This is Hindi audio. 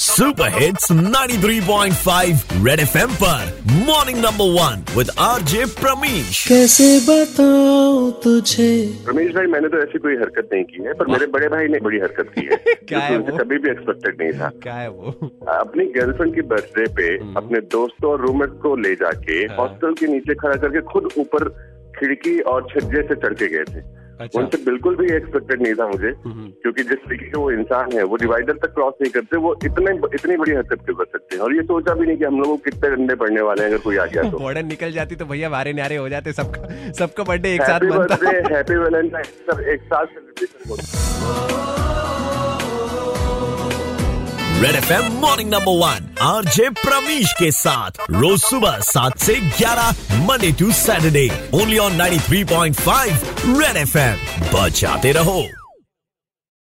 सुपर हिट्स 93.5 रेड एफएम पर morning number one with RJ Pramish कैसे बताऊँ तुझे रमेश भाई मैंने तो ऐसी कोई हरकत नहीं की है पर मेरे बड़े भाई ने बड़ी हरकत की है क्या है वो? कभी भी एक्सपेक्टेड नहीं था क्या है वो अपनी गर्लफ्रेंड की बर्थडे पे हम्म। अपने दोस्तों और रूममेट को ले जाके हाँ। हॉस्टल के नीचे खड़ा करके खुद ऊपर खिड़की और छज्जे से चढ़ के गए थे अच्छा। उनसे बिल्कुल भी एक्सपेक्टेड नहीं था मुझे हम्म। क्योंकि जिस तरीके के वो इंसान है वो डिवाइडर तक क्रॉस नहीं करते वो इतने इतनी बड़ी हरकत क्यों कर सकते हैं? और ये सोचा भी नहीं कि हम लोगों को कितने डंडे पड़ने वाले हैं अगर कोई आ गया तो। बॉर्डर निकल जाती तो भैया वारे न्यारे हो जाते सबका सबका बर्थडे एक साथ बनता। हैप्पी वैलेंटाइन सब एक साथ सेलिब्रेशन होता red F M morning number one RJ Pramish के साथ। रोज सुबह सात से ग्यारह Monday to Saturday only on 93.5 red F M बचाते रहो।